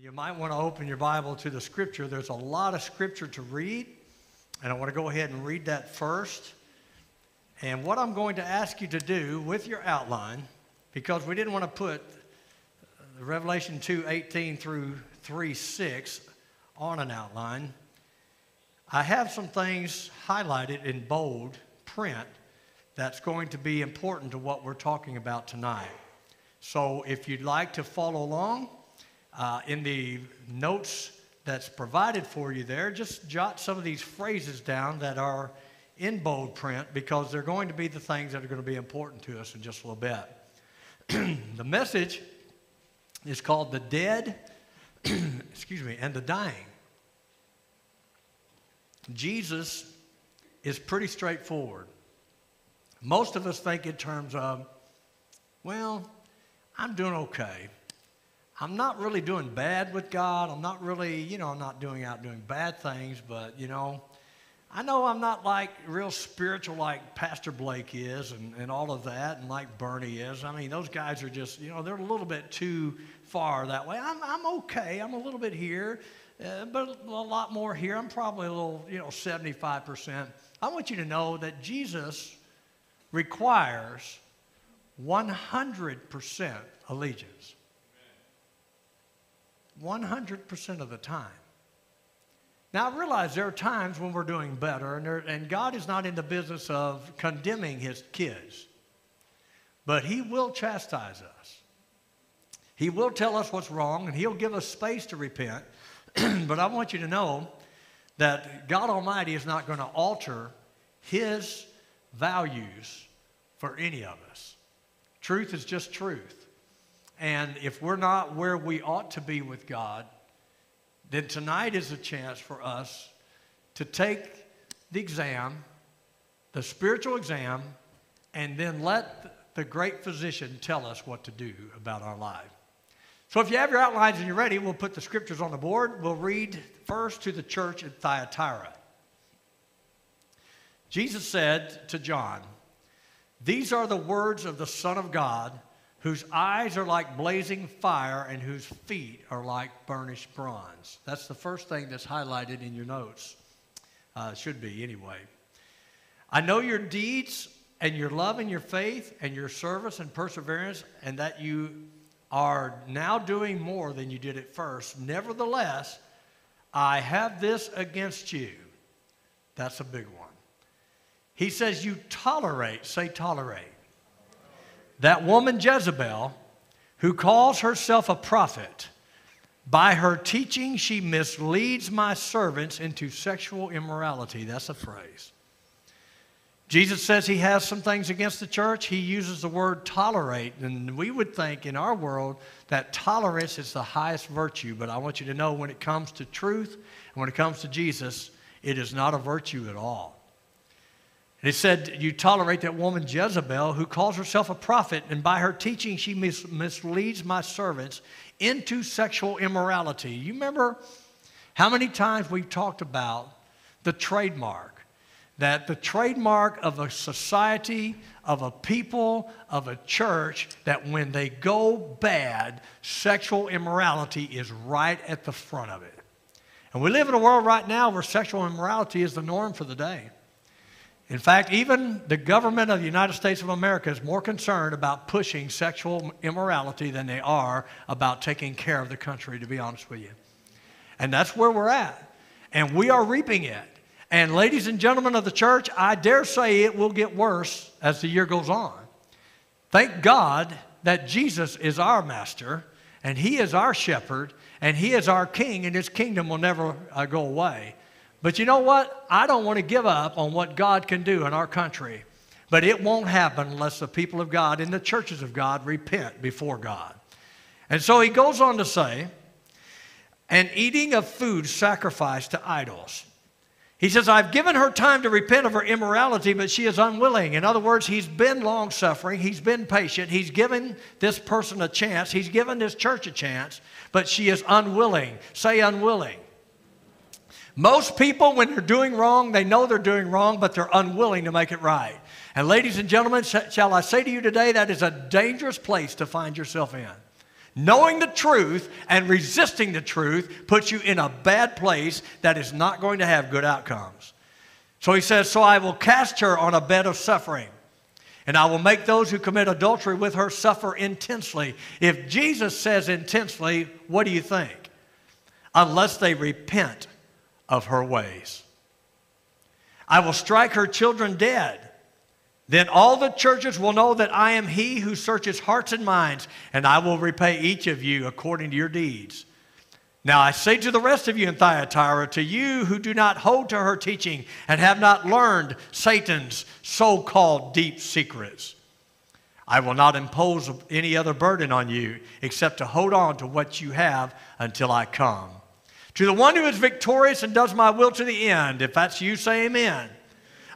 You might want to open your Bible to the scripture. There's a lot of scripture to read, and I want to go ahead and read that first. And what I'm going to ask you to do with your outline, because we didn't want to put uh, Revelation 2 18 through 3 6 on an outline, I have some things highlighted in bold print that's going to be important to what we're talking about tonight. So if you'd like to follow along, uh, in the notes that's provided for you there, just jot some of these phrases down that are in bold print because they're going to be the things that are going to be important to us in just a little bit. the message is called The Dead, excuse me, and the Dying. Jesus is pretty straightforward. Most of us think in terms of, well, I'm doing okay. I'm not really doing bad with God. I'm not really, you know, I'm not doing out doing bad things, but, you know, I know I'm not like real spiritual like Pastor Blake is and, and all of that, and like Bernie is. I mean, those guys are just, you know, they're a little bit too far that way. I'm, I'm okay. I'm a little bit here, uh, but a lot more here. I'm probably a little, you know, 75%. I want you to know that Jesus requires 100% allegiance. 100% of the time. Now, I realize there are times when we're doing better, and, there, and God is not in the business of condemning his kids, but he will chastise us. He will tell us what's wrong, and he'll give us space to repent. but I want you to know that God Almighty is not going to alter his values for any of us. Truth is just truth. And if we're not where we ought to be with God, then tonight is a chance for us to take the exam, the spiritual exam, and then let the great physician tell us what to do about our life. So if you have your outlines and you're ready, we'll put the scriptures on the board. We'll read first to the church at Thyatira. Jesus said to John, These are the words of the Son of God whose eyes are like blazing fire and whose feet are like burnished bronze. That's the first thing that's highlighted in your notes. Uh, should be, anyway. I know your deeds and your love and your faith and your service and perseverance, and that you are now doing more than you did at first. Nevertheless, I have this against you. That's a big one. He says, You tolerate, say tolerate that woman Jezebel, who calls herself a prophet, by her teaching, she misleads my servants into sexual immorality. That's a phrase. Jesus says he has some things against the church. He uses the word tolerate. And we would think in our world that tolerance is the highest virtue. But I want you to know when it comes to truth and when it comes to Jesus, it is not a virtue at all. And it said, You tolerate that woman Jezebel, who calls herself a prophet, and by her teaching, she mis- misleads my servants into sexual immorality. You remember how many times we've talked about the trademark? That the trademark of a society, of a people, of a church, that when they go bad, sexual immorality is right at the front of it. And we live in a world right now where sexual immorality is the norm for the day. In fact, even the government of the United States of America is more concerned about pushing sexual immorality than they are about taking care of the country, to be honest with you. And that's where we're at. And we are reaping it. And, ladies and gentlemen of the church, I dare say it will get worse as the year goes on. Thank God that Jesus is our master and he is our shepherd and he is our king, and his kingdom will never uh, go away. But you know what? I don't want to give up on what God can do in our country. But it won't happen unless the people of God and the churches of God repent before God. And so he goes on to say, and eating of food sacrificed to idols. He says, I've given her time to repent of her immorality, but she is unwilling. In other words, he's been long suffering, he's been patient, he's given this person a chance, he's given this church a chance, but she is unwilling. Say unwilling. Most people, when they're doing wrong, they know they're doing wrong, but they're unwilling to make it right. And, ladies and gentlemen, shall I say to you today, that is a dangerous place to find yourself in. Knowing the truth and resisting the truth puts you in a bad place that is not going to have good outcomes. So he says, So I will cast her on a bed of suffering, and I will make those who commit adultery with her suffer intensely. If Jesus says intensely, what do you think? Unless they repent of her ways. I will strike her children dead. Then all the churches will know that I am he who searches hearts and minds, and I will repay each of you according to your deeds. Now I say to the rest of you in Thyatira, to you who do not hold to her teaching and have not learned Satan's so called deep secrets, I will not impose any other burden on you except to hold on to what you have until I come. To the one who is victorious and does my will to the end, if that's you, say amen.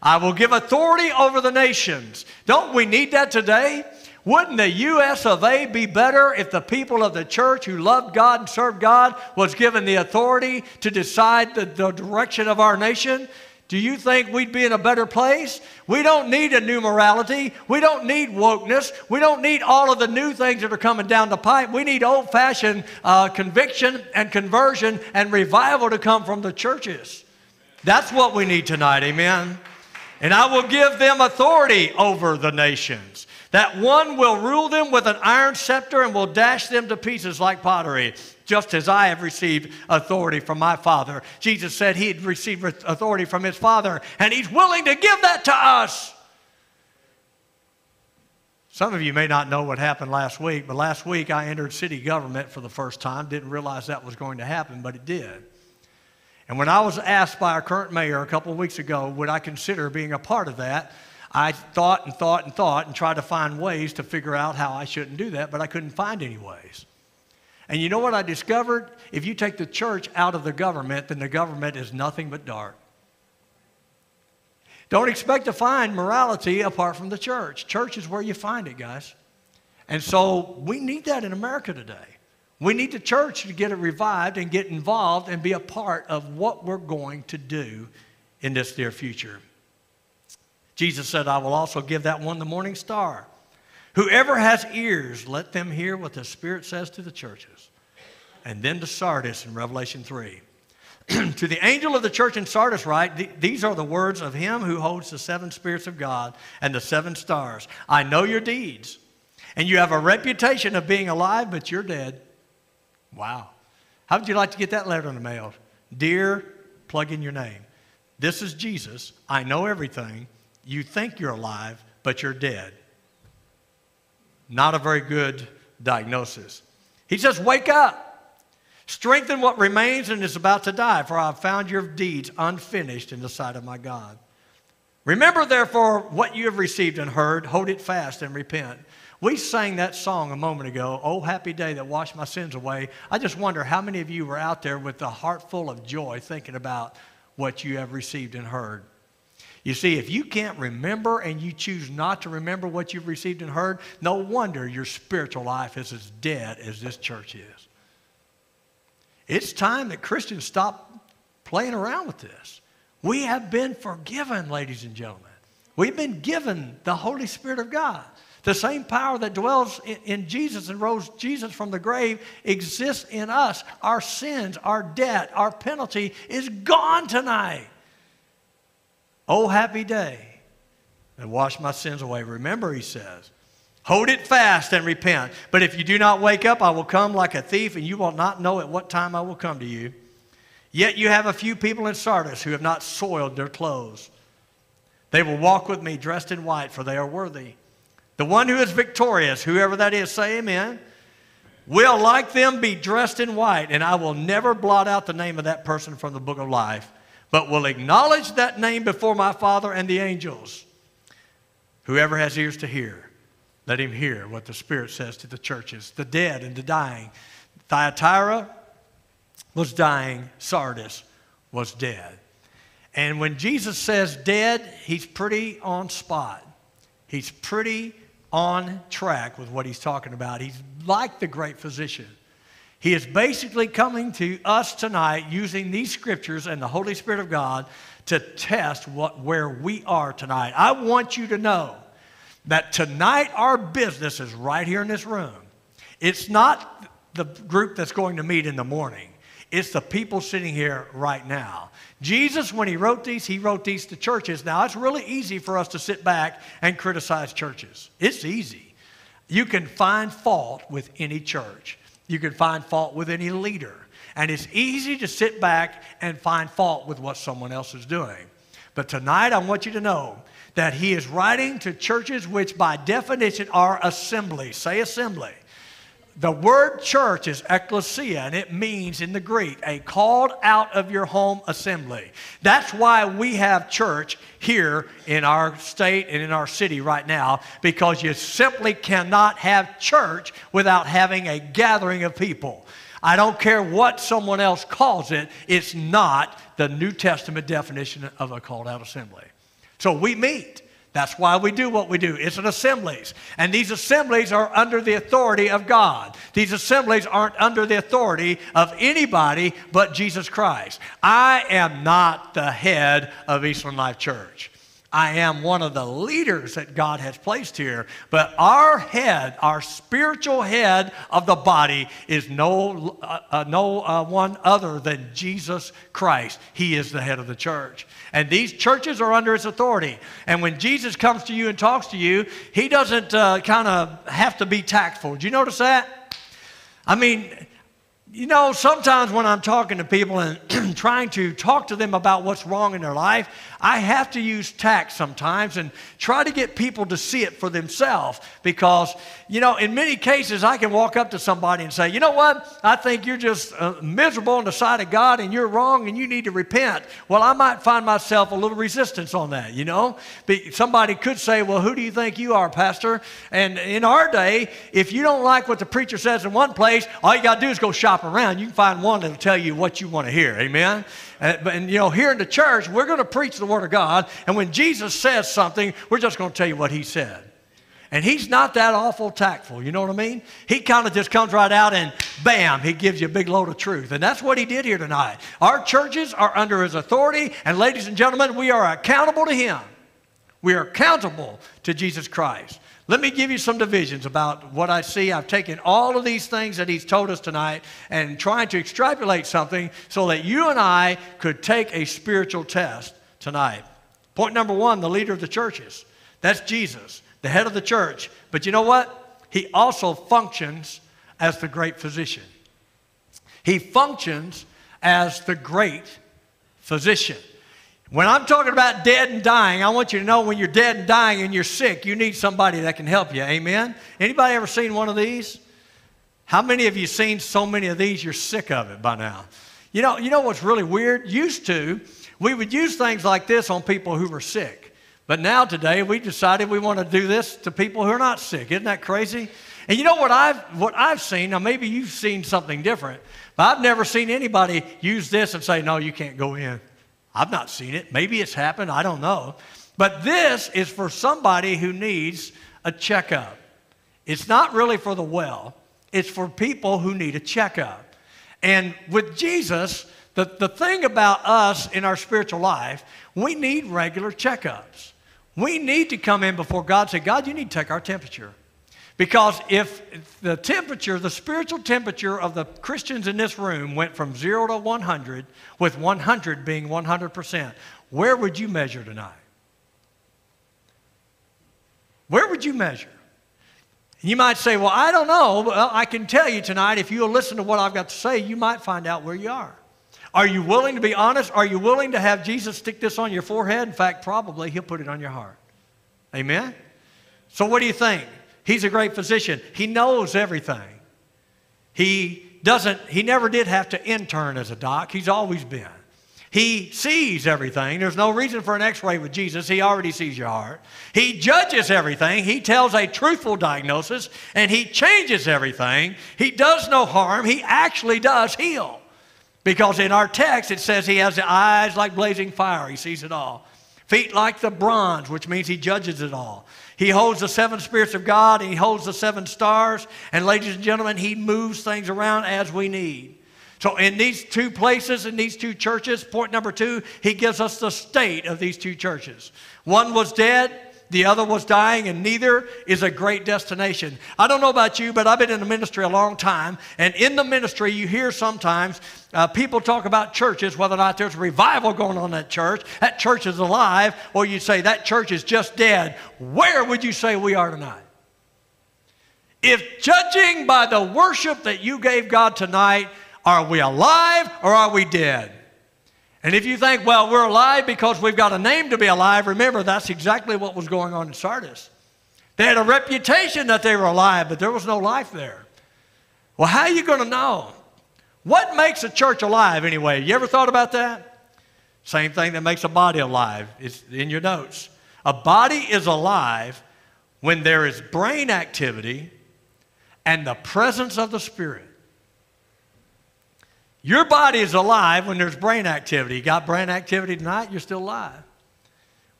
I will give authority over the nations. Don't we need that today? Wouldn't the U.S. of A. be better if the people of the church who loved God and served God was given the authority to decide the, the direction of our nation? Do you think we'd be in a better place? We don't need a new morality. We don't need wokeness. We don't need all of the new things that are coming down the pipe. We need old fashioned uh, conviction and conversion and revival to come from the churches. That's what we need tonight. Amen. And I will give them authority over the nations. That one will rule them with an iron scepter and will dash them to pieces like pottery, just as I have received authority from my Father. Jesus said he had received authority from his Father, and he's willing to give that to us. Some of you may not know what happened last week, but last week I entered city government for the first time. Didn't realize that was going to happen, but it did. And when I was asked by our current mayor a couple of weeks ago, would I consider being a part of that? I thought and thought and thought and tried to find ways to figure out how I shouldn't do that, but I couldn't find any ways. And you know what I discovered? If you take the church out of the government, then the government is nothing but dark. Don't expect to find morality apart from the church. Church is where you find it, guys. And so we need that in America today. We need the church to get it revived and get involved and be a part of what we're going to do in this near future. Jesus said, I will also give that one the morning star. Whoever has ears, let them hear what the Spirit says to the churches. And then to Sardis in Revelation 3. to the angel of the church in Sardis, write, These are the words of him who holds the seven spirits of God and the seven stars. I know your deeds, and you have a reputation of being alive, but you're dead. Wow. How would you like to get that letter in the mail? Dear, plug in your name. This is Jesus. I know everything. You think you're alive, but you're dead. Not a very good diagnosis. He says, Wake up. Strengthen what remains and is about to die, for I have found your deeds unfinished in the sight of my God. Remember, therefore, what you have received and heard, hold it fast and repent. We sang that song a moment ago, Oh, happy day that washed my sins away. I just wonder how many of you were out there with a heart full of joy thinking about what you have received and heard. You see, if you can't remember and you choose not to remember what you've received and heard, no wonder your spiritual life is as dead as this church is. It's time that Christians stop playing around with this. We have been forgiven, ladies and gentlemen. We've been given the Holy Spirit of God. The same power that dwells in, Jesus and rose Jesus from the grave exists in us. Our sins, our debt, our penalty is gone tonight. Oh, happy day and wash my sins away. Remember, he says, hold it fast and repent. But if you do not wake up, I will come like a thief, and you will not know at what time I will come to you. Yet you have a few people in Sardis who have not soiled their clothes. They will walk with me dressed in white, for they are worthy. The one who is victorious, whoever that is, say amen, will like them be dressed in white, and I will never blot out the name of that person from the book of life but will acknowledge that name before my Father and the angels. Whoever has ears to hear, let him hear what the Spirit says to the churches, the dead and the dying. Thyatira was dying, Sardis was dead. And when Jesus says dead, he's pretty on spot. He's pretty on track with what he's talking about. He's like the great physician. He is basically coming to us tonight using these scriptures and the Holy Spirit of God to test what, where we are tonight. I want you to know that tonight our business is right here in this room. It's not the group that's going to meet in the morning. It's the people sitting here right now. Jesus, when he wrote these, he wrote these to churches. Now, it's really easy for us to sit back and criticize churches. It's easy. You can find fault with any church, you can find fault with any leader. And it's easy to sit back and find fault with what someone else is doing. But tonight, I want you to know that he is writing to churches which, by definition, are assemblies. Say assembly. The word church is ecclesia, and it means in the Greek a called out of your home assembly. That's why we have church here in our state and in our city right now, because you simply cannot have church without having a gathering of people. I don't care what someone else calls it, it's not the New Testament definition of a called out assembly. So we meet. That's why we do what we do. It's an assemblies. And these assemblies are under the authority of God. These assemblies aren't under the authority of anybody but Jesus Christ. I am not the head of Eastland Life Church. I am one of the leaders that God has placed here. But our head, our spiritual head of the body, is no, uh, uh, no uh, one other than Jesus Christ. He is the head of the church. And these churches are under his authority. And when Jesus comes to you and talks to you, he doesn't uh, kind of have to be tactful. Do you notice that? I mean, you know, sometimes when I'm talking to people and trying to talk to them about what's wrong in their life, I have to use tact sometimes and try to get people to see it for themselves because, you know, in many cases I can walk up to somebody and say, you know what, I think you're just uh, miserable in the sight of God and you're wrong and you need to repent. Well, I might find myself a little resistance on that, you know. But Somebody could say, well, who do you think you are, Pastor? And in our day, if you don't like what the preacher says in one place, all you got to do is go shop around. You can find one that'll tell you what you want to hear. Amen? And, and, you know, here in the church, we're going to preach the Word of God. And when Jesus says something, we're just going to tell you what He said. And He's not that awful tactful, you know what I mean? He kind of just comes right out and bam, He gives you a big load of truth. And that's what He did here tonight. Our churches are under His authority. And ladies and gentlemen, we are accountable to Him. We are accountable to Jesus Christ. Let me give you some divisions about what I see. I've taken all of these things that he's told us tonight and trying to extrapolate something so that you and I could take a spiritual test tonight. Point number one the leader of the churches. That's Jesus, the head of the church. But you know what? He also functions as the great physician. He functions as the great physician. When I'm talking about dead and dying, I want you to know when you're dead and dying and you're sick, you need somebody that can help you. Amen? Anybody ever seen one of these? How many of you seen so many of these you're sick of it by now? You know, you know what's really weird? Used to, we would use things like this on people who were sick. But now today we decided we want to do this to people who are not sick. Isn't that crazy? And you know what I've what I've seen, now maybe you've seen something different, but I've never seen anybody use this and say, no, you can't go in. I've not seen it. Maybe it's happened. I don't know. But this is for somebody who needs a checkup. It's not really for the well, it's for people who need a checkup. And with Jesus, the, the thing about us in our spiritual life, we need regular checkups. We need to come in before God and say, God, you need to take our temperature. Because if the temperature, the spiritual temperature of the Christians in this room went from zero to 100, with 100 being 100%, where would you measure tonight? Where would you measure? You might say, Well, I don't know. Well, I can tell you tonight, if you'll listen to what I've got to say, you might find out where you are. Are you willing to be honest? Are you willing to have Jesus stick this on your forehead? In fact, probably he'll put it on your heart. Amen? So, what do you think? He's a great physician. He knows everything. He doesn't, he never did have to intern as a doc. He's always been. He sees everything. There's no reason for an x ray with Jesus. He already sees your heart. He judges everything. He tells a truthful diagnosis and he changes everything. He does no harm. He actually does heal. Because in our text it says he has eyes like blazing fire. He sees it all. Feet like the bronze, which means he judges it all. He holds the seven spirits of God and he holds the seven stars. And ladies and gentlemen, he moves things around as we need. So, in these two places, in these two churches, point number two, he gives us the state of these two churches. One was dead, the other was dying, and neither is a great destination. I don't know about you, but I've been in the ministry a long time, and in the ministry, you hear sometimes uh, people talk about churches, whether or not there's revival going on in that church, that church is alive, or you say that church is just dead. Where would you say we are tonight? If judging by the worship that you gave God tonight, are we alive or are we dead? And if you think, well, we're alive because we've got a name to be alive, remember that's exactly what was going on in Sardis. They had a reputation that they were alive, but there was no life there. Well, how are you going to know? What makes a church alive anyway? You ever thought about that? Same thing that makes a body alive. It's in your notes. A body is alive when there is brain activity and the presence of the Spirit. Your body is alive when there's brain activity. You got brain activity tonight, you're still alive.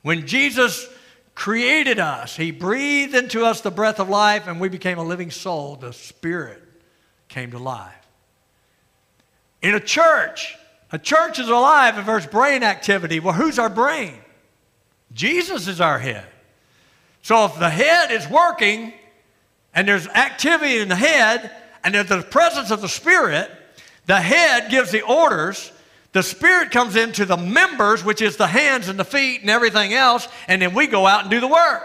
When Jesus created us, He breathed into us the breath of life and we became a living soul. The Spirit came to life. In a church, a church is alive if there's brain activity. Well, who's our brain? Jesus is our head. So if the head is working and there's activity in the head and there's the presence of the Spirit, the head gives the orders. The Spirit comes into the members, which is the hands and the feet and everything else, and then we go out and do the work.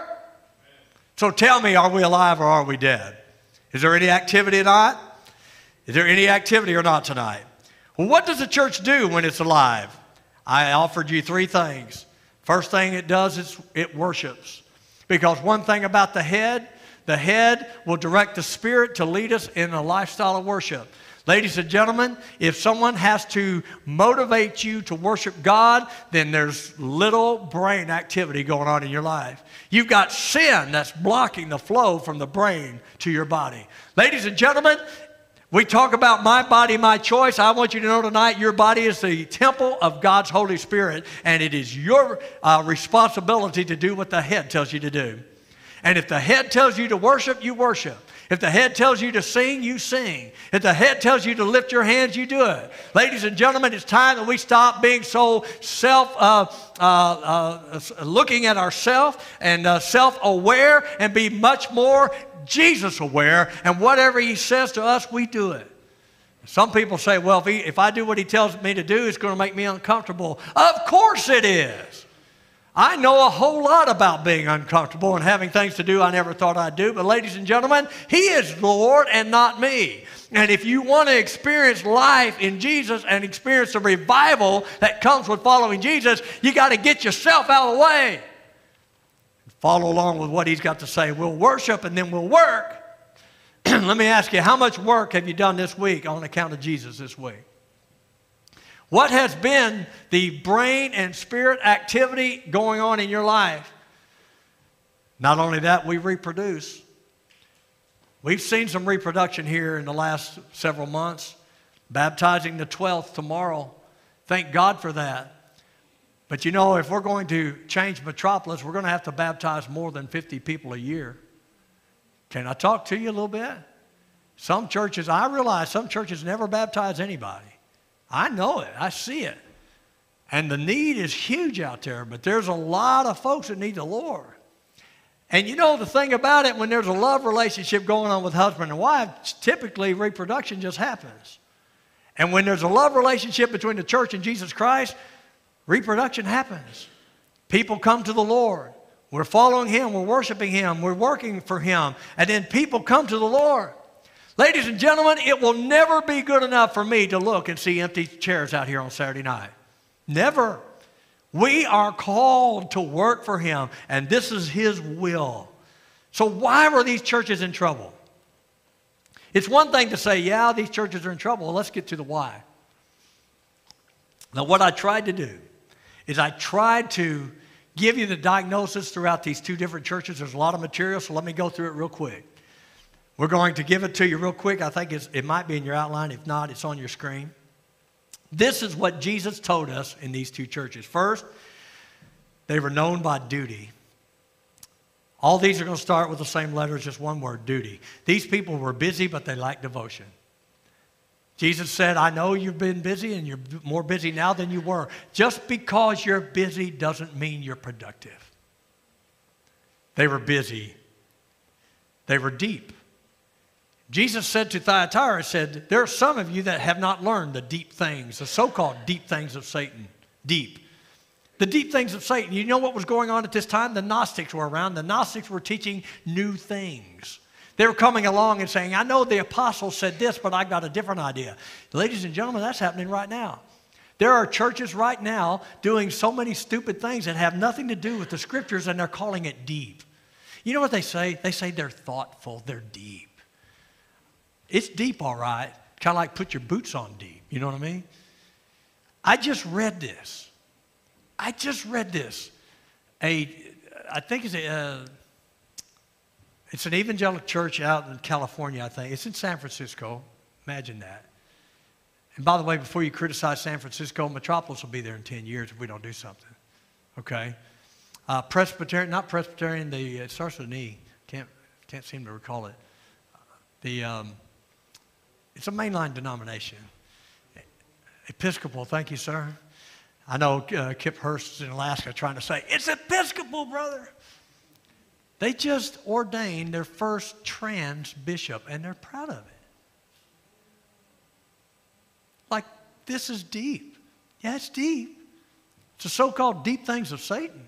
So tell me, are we alive or are we dead? Is there any activity or not? Is there any activity or not tonight? Well, what does the church do when it's alive? I offered you three things. First thing it does is it worships. Because one thing about the head, the head will direct the spirit to lead us in a lifestyle of worship. Ladies and gentlemen, if someone has to motivate you to worship God, then there's little brain activity going on in your life. You've got sin that's blocking the flow from the brain to your body. Ladies and gentlemen, we talk about my body, my choice. I want you to know tonight your body is the temple of God's Holy Spirit, and it is your uh, responsibility to do what the head tells you to do. And if the head tells you to worship, you worship. If the head tells you to sing, you sing. If the head tells you to lift your hands, you do it. Ladies and gentlemen, it's time that we stop being so self uh, uh, uh, looking at ourselves and uh, self aware and be much more Jesus aware. And whatever He says to us, we do it. Some people say, well, if, he, if I do what He tells me to do, it's going to make me uncomfortable. Of course it is. I know a whole lot about being uncomfortable and having things to do I never thought I'd do. But, ladies and gentlemen, He is Lord and not me. And if you want to experience life in Jesus and experience the revival that comes with following Jesus, you got to get yourself out of the way. Follow along with what He's got to say. We'll worship and then we'll work. Let me ask you, how much work have you done this week on account of Jesus this week? What has been the brain and spirit activity going on in your life? Not only that, we reproduce. We've seen some reproduction here in the last several months. Baptizing the 12th tomorrow. Thank God for that. But you know, if we're going to change Metropolis, we're going to have to baptize more than 50 people a year. Can I talk to you a little bit? Some churches, I realize some churches never baptize anybody. I know it, I see it. And the need is huge out there, but there's a lot of folks that need the Lord. And you know the thing about it, when there's a love relationship going on with husband and wife, typically reproduction just happens. And when there's a love relationship between the church and Jesus Christ, reproduction happens. People come to the Lord. We're following Him, we're worshiping Him, we're working for Him, and then people come to the Lord. Ladies and gentlemen, it will never be good enough for me to look and see empty chairs out here on Saturday night. Never. We are called to work for Him, and this is His will. So, why were these churches in trouble? It's one thing to say, yeah, these churches are in trouble. Well, let's get to the why. Now, what I tried to do is I tried to give you the diagnosis throughout these two different churches. There's a lot of material, so let me go through it real quick. We're going to give it to you real quick. I think it might be in your outline. If not, it's on your screen. This is what Jesus told us in these two churches. First, they were known by duty. All these are going to start with the same letters, just one word duty. These people were busy, but they lacked devotion. Jesus said, I know you've been busy and you're more busy now than you were. Just because you're busy doesn't mean you're productive. They were busy. They were deep. Jesus said to Thyatira, said, There are some of you that have not learned the deep things, the so called deep things of Satan. Deep. The deep things of Satan. You know what was going on at this time? The Gnostics were around. The Gnostics were teaching new things. They were coming along and saying, I know the apostles said this, but I got a different idea. Ladies and gentlemen, that's happening right now. There are churches right now doing so many stupid things that have nothing to do with the scriptures, and they're calling it deep. You know what they say? They say they're thoughtful, they're deep. It's deep, all right. Kind of like put your boots on deep. You know what I mean? I just read this. I just read this. A, I think it's a, uh, it's an evangelical church out in California, I think. It's in San Francisco. Imagine that. And by the way, before you criticize San Francisco, Metropolis will be there in 10 years if we don't do something. Okay? Uh, Presbyterian, not Presbyterian, the, it starts with an E. Can't, can't seem to recall it. The, um, it's a mainline denomination. Episcopal, thank you, sir. I know uh, Kip Hurst is in Alaska trying to say, it's Episcopal, brother. They just ordained their first trans bishop, and they're proud of it. Like, this is deep. Yeah, it's deep. It's the so called deep things of Satan.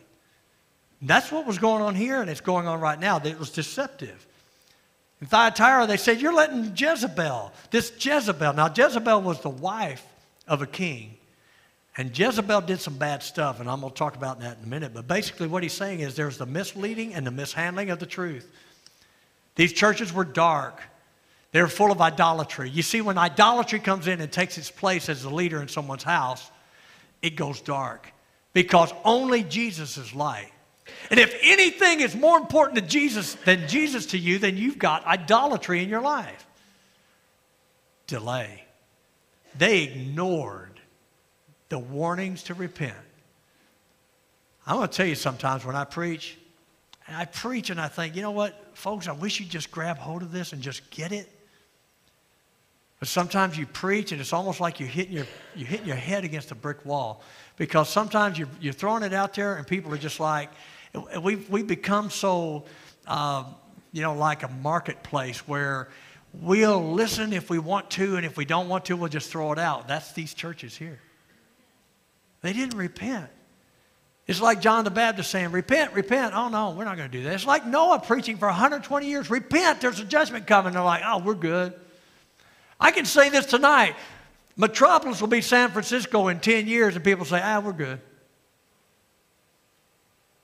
that's what was going on here, and it's going on right now. It was deceptive. In Thyatira, they said, You're letting Jezebel, this Jezebel. Now, Jezebel was the wife of a king. And Jezebel did some bad stuff, and I'm going to talk about that in a minute. But basically, what he's saying is there's the misleading and the mishandling of the truth. These churches were dark, they were full of idolatry. You see, when idolatry comes in and takes its place as the leader in someone's house, it goes dark because only Jesus is light. And if anything is more important to Jesus than Jesus to you, then you've got idolatry in your life. Delay. They ignored the warnings to repent. I'm going to tell you sometimes when I preach, and I preach and I think, you know what, folks, I wish you'd just grab hold of this and just get it. But sometimes you preach and it's almost like you're hitting your, you're hitting your head against a brick wall because sometimes you're, you're throwing it out there and people are just like, we've, we've become so, uh, you know, like a marketplace where we'll listen if we want to, and if we don't want to, we'll just throw it out. That's these churches here. They didn't repent. It's like John the Baptist saying, Repent, repent. Oh, no, we're not going to do that. It's like Noah preaching for 120 years, Repent, there's a judgment coming. They're like, Oh, we're good. I can say this tonight Metropolis will be San Francisco in 10 years, and people say, Ah, we're good.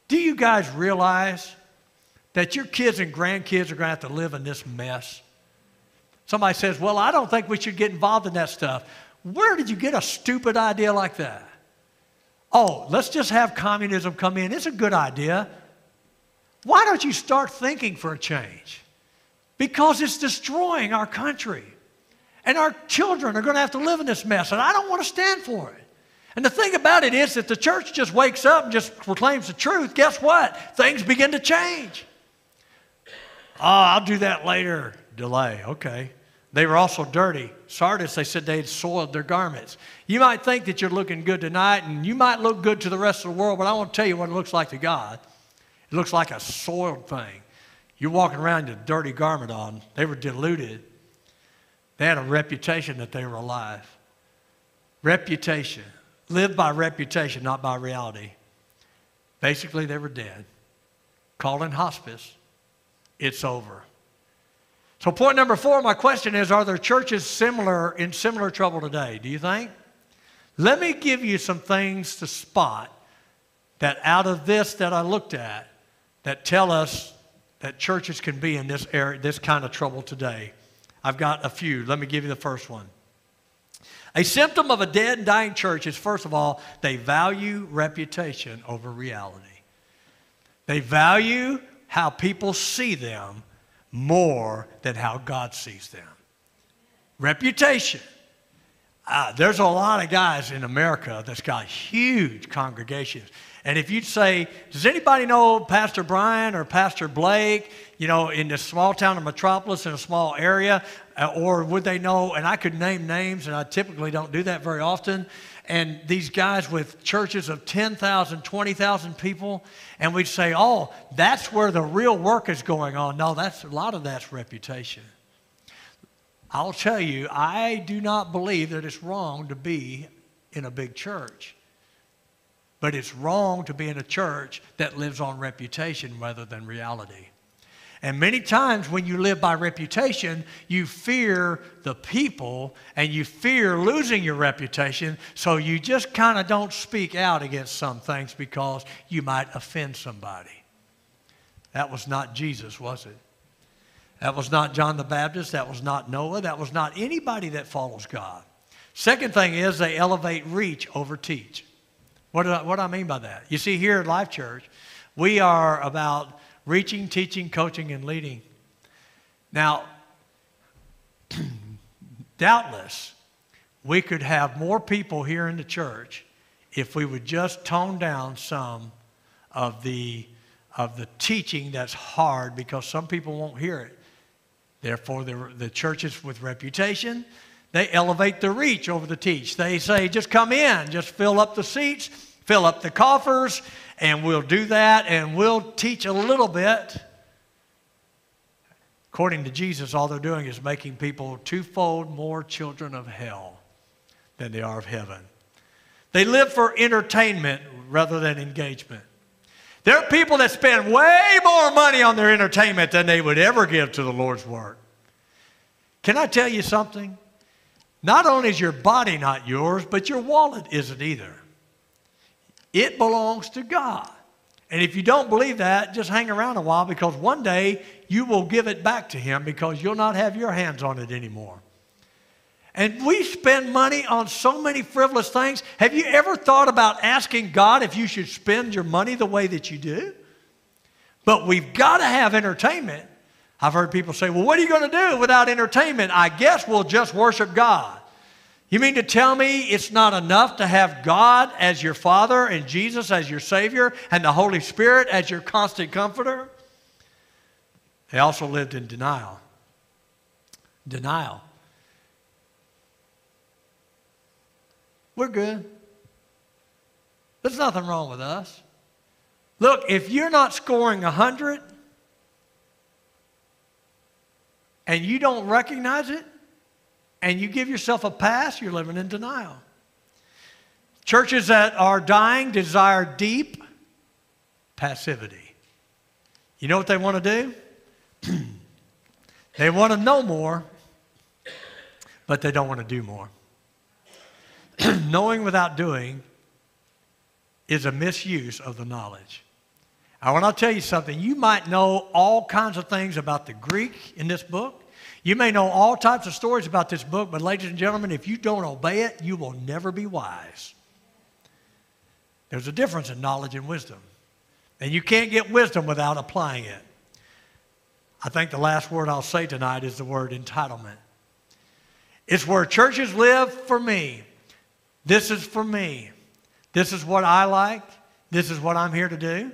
Do you guys realize that your kids and grandkids are going to have to live in this mess? Somebody says, Well, I don't think we should get involved in that stuff. Where did you get a stupid idea like that? Oh, let's just have communism come in. It's a good idea. Why don't you start thinking for a change? Because it's destroying our country. And our children are going to have to live in this mess, and I don't want to stand for it. And the thing about it is that the church just wakes up and just proclaims the truth. Guess what? Things begin to change. Oh, I'll do that later. Delay. Okay. They were also dirty. Sardis, they said they had soiled their garments. You might think that you're looking good tonight, and you might look good to the rest of the world, but I want to tell you what it looks like to God. It looks like a soiled thing. You're walking around with a dirty garment on. They were deluded. They had a reputation that they were alive. Reputation. Live by reputation, not by reality. Basically, they were dead. Called in hospice. It's over. So, point number four, my question is Are there churches similar in similar trouble today? Do you think? Let me give you some things to spot that out of this that I looked at that tell us that churches can be in this area, this kind of trouble today. I've got a few. Let me give you the first one. A symptom of a dead and dying church is, first of all, they value reputation over reality. They value how people see them more than how God sees them. Reputation. Uh, there's a lot of guys in America that's got huge congregations. And if you'd say, does anybody know Pastor Brian or Pastor Blake, you know, in this small town of Metropolis in a small area, Uh, or would they know? And I could name names, and I typically don't do that very often. And these guys with churches of 10,000, 20,000 people, and we'd say, oh, that's where the real work is going on. No, that's a lot of that's reputation. I'll tell you, I do not believe that it's wrong to be in a big church. But it's wrong to be in a church that lives on reputation rather than reality. And many times when you live by reputation, you fear the people and you fear losing your reputation, so you just kind of don't speak out against some things because you might offend somebody. That was not Jesus, was it? That was not John the Baptist. That was not Noah. That was not anybody that follows God. Second thing is they elevate reach over teach. What do I, what do I mean by that? You see, here at Life Church, we are about reaching, teaching, coaching, and leading. Now, doubtless, we could have more people here in the church if we would just tone down some of the, of the teaching that's hard because some people won't hear it. Therefore, the, the churches with reputation, they elevate the reach over the teach. They say, just come in, just fill up the seats, fill up the coffers, and we'll do that, and we'll teach a little bit. According to Jesus, all they're doing is making people twofold more children of hell than they are of heaven. They live for entertainment rather than engagement. There are people that spend way more money on their entertainment than they would ever give to the Lord's work. Can I tell you something? Not only is your body not yours, but your wallet isn't either. It belongs to God. And if you don't believe that, just hang around a while because one day you will give it back to Him because you'll not have your hands on it anymore. And we spend money on so many frivolous things. Have you ever thought about asking God if you should spend your money the way that you do? But we've got to have entertainment. I've heard people say, well, what are you going to do without entertainment? I guess we'll just worship God. You mean to tell me it's not enough to have God as your Father and Jesus as your Savior and the Holy Spirit as your constant comforter? They also lived in denial. Denial. We're good. There's nothing wrong with us. Look, if you're not scoring 100 and you don't recognize it, and you give yourself a pass, you're living in denial. Churches that are dying desire deep passivity. You know what they want to do? they want to know more, but they don't want to do more. Knowing without doing is a misuse of the knowledge. I want to tell you something. You might know all kinds of things about the Greek in this book. You may know all types of stories about this book, but ladies and gentlemen, if you don't obey it, you will never be wise. There's a difference in knowledge and wisdom. And you can't get wisdom without applying it. I think the last word I'll say tonight is the word entitlement. It's where churches live for me. This is for me. This is what I like. This is what I'm here to do.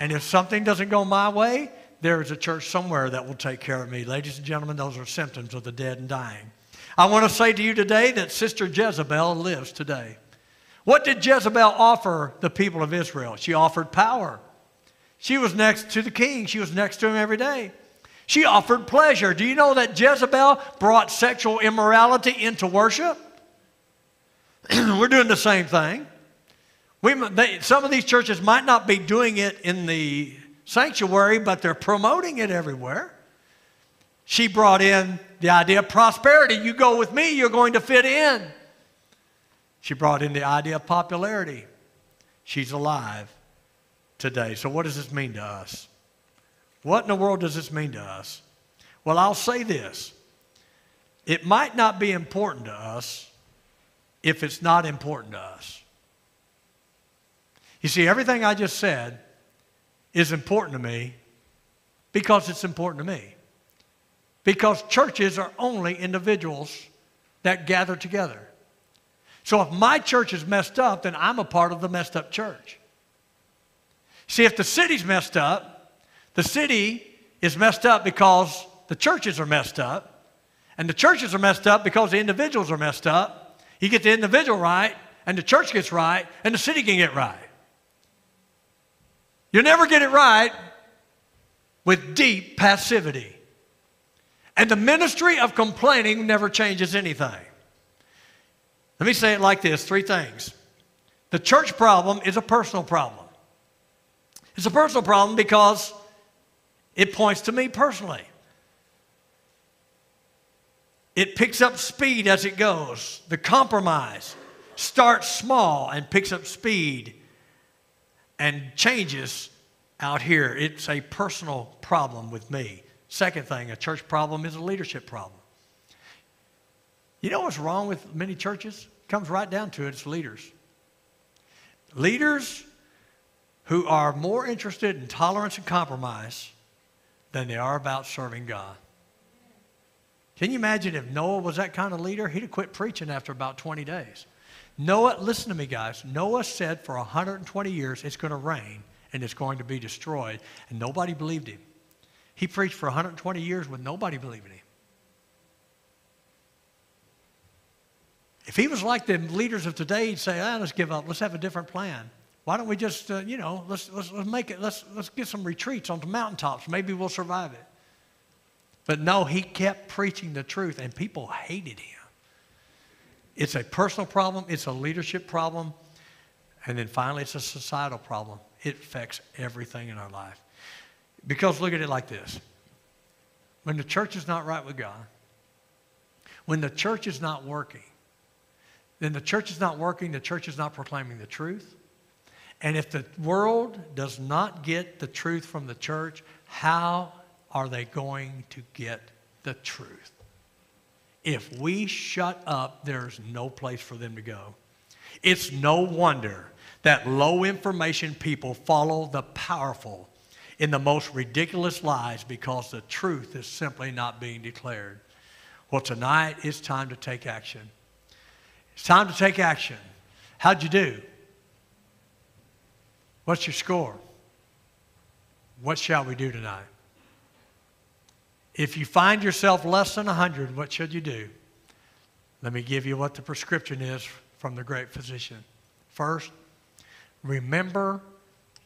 And if something doesn't go my way, there is a church somewhere that will take care of me. Ladies and gentlemen, those are symptoms of the dead and dying. I want to say to you today that Sister Jezebel lives today. What did Jezebel offer the people of Israel? She offered power. She was next to the king, she was next to him every day. She offered pleasure. Do you know that Jezebel brought sexual immorality into worship? We're doing the same thing. We, they, some of these churches might not be doing it in the sanctuary, but they're promoting it everywhere. She brought in the idea of prosperity. You go with me, you're going to fit in. She brought in the idea of popularity. She's alive today. So, what does this mean to us? What in the world does this mean to us? Well, I'll say this it might not be important to us if it's not important to us. You see, everything I just said is important to me because it's important to me. Because churches are only individuals that gather together. So if my church is messed up, then I'm a part of the messed up church. See, if the city's messed up, the city is messed up because the churches are messed up. And the churches are messed up because the individuals are messed up. You get the individual right, and the church gets right, and the city can get right. You never get it right with deep passivity. And the ministry of complaining never changes anything. Let me say it like this three things. The church problem is a personal problem. It's a personal problem because it points to me personally. It picks up speed as it goes. The compromise starts small and picks up speed and changes out here. It's a personal problem with me. Second thing, a church problem is a leadership problem. You know what's wrong with many churches? It comes right down to it, it's leaders. Leaders who are more interested in tolerance and compromise than they are about serving God. Can you imagine if Noah was that kind of leader? He'd have quit preaching after about 20 days. Noah, listen to me, guys. Noah said for 120 years it's going to rain and it's going to be destroyed, and nobody believed him. He preached for 120 years with nobody believing him. If he was like the leaders of today, he'd say, ah, let's give up. Let's have a different plan. Why don't we just, uh, you know, let's, let's, let's make it, let's, let's get some retreats on the mountaintops. Maybe we'll survive it. But no, he kept preaching the truth, and people hated him. It's a personal problem, it's a leadership problem, and then finally, it's a societal problem. It affects everything in our life. Because look at it like this when the church is not right with God, when the church is not working, then the church is not working, the church is not proclaiming the truth. And if the world does not get the truth from the church, how are they going to get the truth? If we shut up, there's no place for them to go. It's no wonder that low information people follow the powerful in the most ridiculous lies because the truth is simply not being declared. Well, tonight it's time to take action. It's time to take action. How'd you do? What's your score? What shall we do tonight? If you find yourself less than 100, what should you do? Let me give you what the prescription is from the great physician. First, remember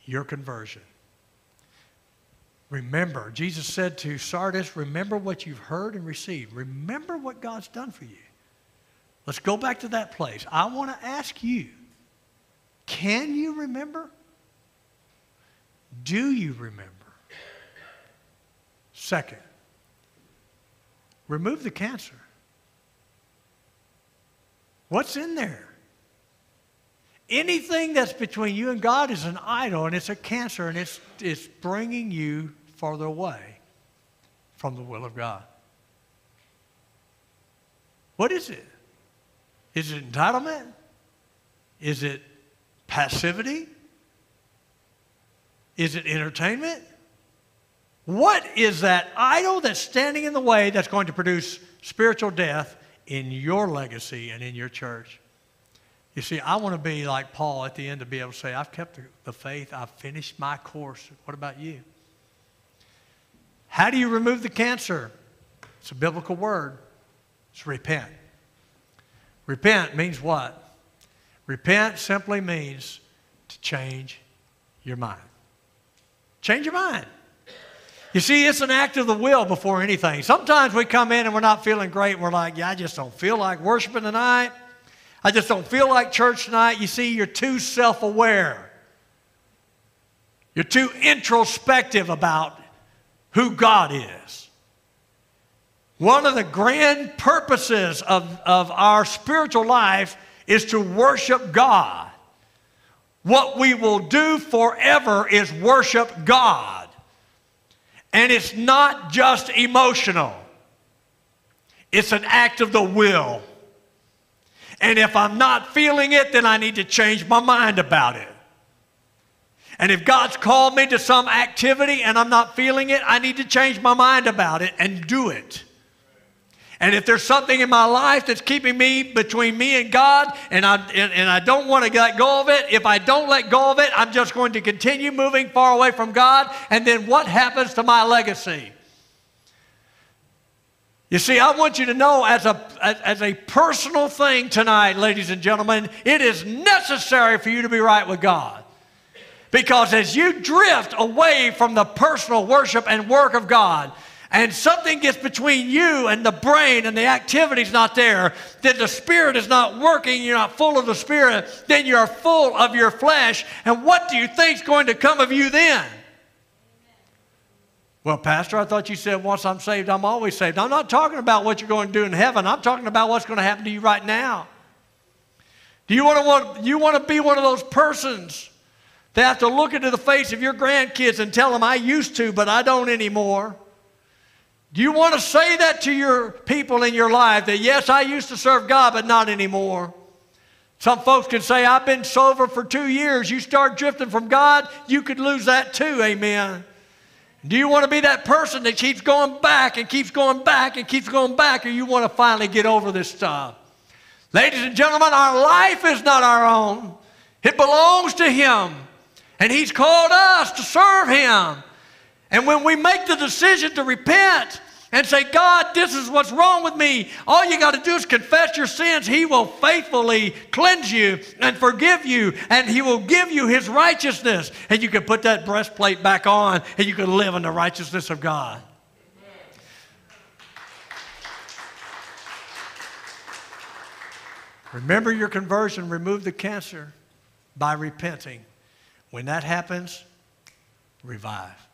your conversion. Remember, Jesus said to Sardis, remember what you've heard and received. Remember what God's done for you. Let's go back to that place. I want to ask you, can you remember? Do you remember? Second, remove the cancer. What's in there? Anything that's between you and God is an idol and it's a cancer and it's, it's bringing you farther away from the will of God. What is it? Is it entitlement? Is it passivity? Is it entertainment? What is that idol that's standing in the way that's going to produce spiritual death in your legacy and in your church? You see, I want to be like Paul at the end to be able to say, I've kept the faith, I've finished my course. What about you? How do you remove the cancer? It's a biblical word. It's repent. Repent means what? Repent simply means to change your mind. Change your mind. You see, it's an act of the will before anything. Sometimes we come in and we're not feeling great. And we're like, yeah, I just don't feel like worshiping tonight. I just don't feel like church tonight. You see, you're too self aware. You're too introspective about who God is. One of the grand purposes of, of our spiritual life is to worship God. What we will do forever is worship God. And it's not just emotional, it's an act of the will. And if I'm not feeling it, then I need to change my mind about it. And if God's called me to some activity and I'm not feeling it, I need to change my mind about it and do it. And if there's something in my life that's keeping me between me and God and I, and, and, I don't want to let go of it, if I don't let go of it, I'm just going to continue moving far away from God. And then what happens to my legacy? You see, I want you to know as a, as a personal thing tonight, ladies and gentlemen, it is necessary for you to be right with God. Because as you drift away from the personal worship and work of God, and something gets between you and the brain and the activity's not there, then the spirit is not working, you're not full of the spirit, then you're full of your flesh. And what do you think's going to come of you then? Well, Pastor, I thought you said once I'm saved, I'm always saved. I'm not talking about what you're going to do in heaven. I'm talking about what's going to happen to you right now. Do you want to, want, you want to be one of those persons that have to look into the face of your grandkids and tell them, I used to, but I don't anymore? Do you want to say that to your people in your life that, yes, I used to serve God, but not anymore? Some folks can say, I've been sober for two years. You start drifting from God, you could lose that too. Amen. Do you want to be that person that keeps going back and keeps going back and keeps going back, or you want to finally get over this stuff? Ladies and gentlemen, our life is not our own, it belongs to Him. And He's called us to serve Him. And when we make the decision to repent, and say, God, this is what's wrong with me. All you got to do is confess your sins. He will faithfully cleanse you and forgive you, and He will give you His righteousness. And you can put that breastplate back on, and you can live in the righteousness of God. Remember your conversion, remove the cancer by repenting. When that happens, revive.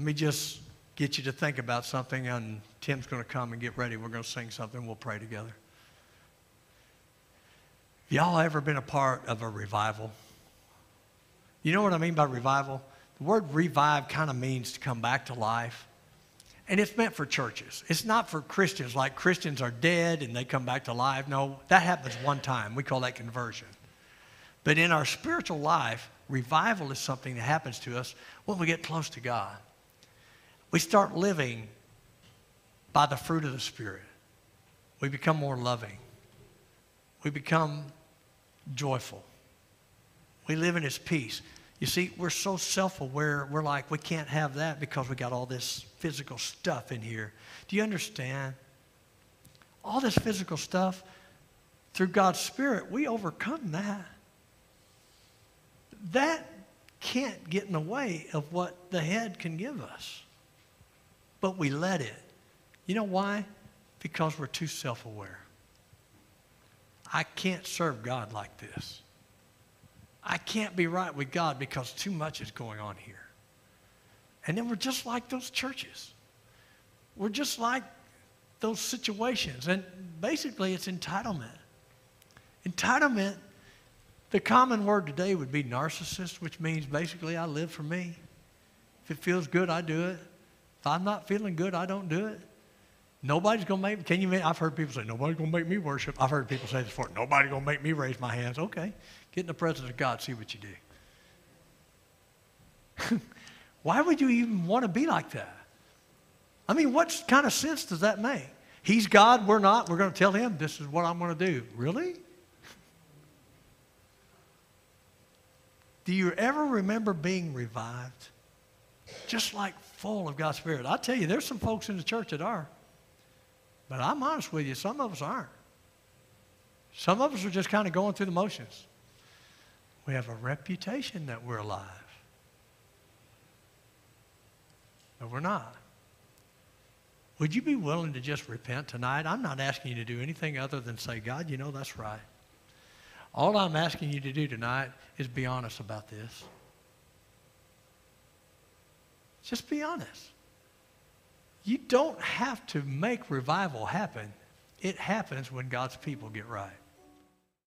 Let me just get you to think about something, and Tim's going to come and get ready. We're going to sing something. We'll pray together. Y'all ever been a part of a revival? You know what I mean by revival? The word revive kind of means to come back to life. And it's meant for churches. It's not for Christians, like Christians are dead and they come back to life. No, that happens one time. We call that conversion. But in our spiritual life, revival is something that happens to us when we get close to God we start living by the fruit of the Spirit. We become more loving. We become joyful. We live in His peace. You see, we're so self aware, we're like, we can't have that because we got all this physical stuff in here. Do you understand? All this physical stuff, through God's Spirit, we overcome that. That can't get in the way of what the head can give us but we let it. You know why? Because we're too self aware. I can't serve God like this. I can't be right with God because too much is going on here. And then we're just like those churches. We're just like those situations. And basically, it's entitlement. Entitlement, the common word today would be narcissist, which means basically I live for me. If it feels good, I do it. If I'm not feeling good, I don't do it. Nobody's going to make, can you, make, I've heard people say, nobody's going to make me worship. I've heard people say this before, nobody's going to make me raise my hands. Okay, get in the presence of God, see what you do. Why would you even want to be like that? I mean, what kind of sense does that make? He's God, we're not. We're going to tell him this is what I'm going to do. Really? Do you ever remember being revived? Just like full of God's Spirit. I tell you, there's some folks in the church that are. But I'm honest with you, some of us aren't. Some of us are just kind of going through the motions. We have a reputation that we're alive. But we're not. Would you be willing to just repent tonight? I'm not asking you to do anything other than say, God, you know that's right. All I'm asking you to do tonight is be honest about this. Just be honest. You don't have to make revival happen. It happens when God's people get right.